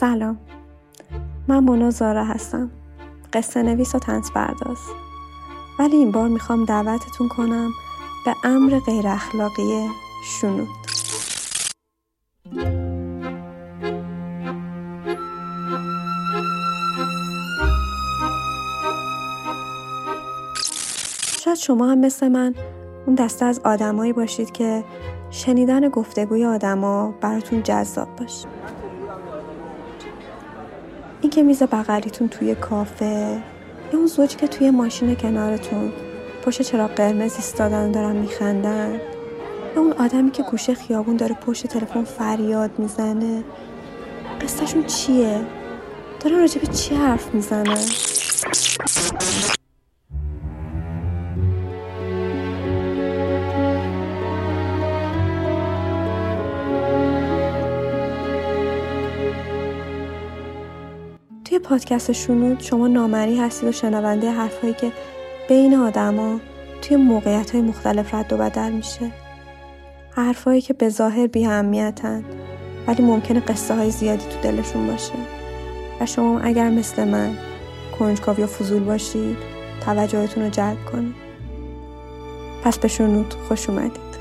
سلام من مونا زارا هستم. قصه نویس و تنز پرداز ولی این بار می‌خوام دعوتتون کنم به امر غیر اخلاقی شنود. شاید شما هم مثل من اون دسته از آدمایی باشید که شنیدن گفتگوی آدما براتون جذاب باشه. اینکه میز بغلیتون توی کافه یا اون زوجی که توی ماشین کنارتون پشت چراغ قرمز ایستادن دارن میخندن. یا اون آدمی که گوشه خیابون داره پشت تلفن فریاد می‌زنه. قصهشون چیه؟ دارن راجع به چی حرف می‌زنن؟ توی پادکست شنود شما نامری هستید و شنونده حرفهایی که بین آدما توی موقعیت های مختلف رد و بدل میشه. حرفهایی که به ظاهر بی ولی ممکنه قصه های زیادی تو دلشون باشه. و شما اگر مثل من کنجکاو یا فضول باشید توجهتون رو جلب کنید. پس به شنود خوش اومدید.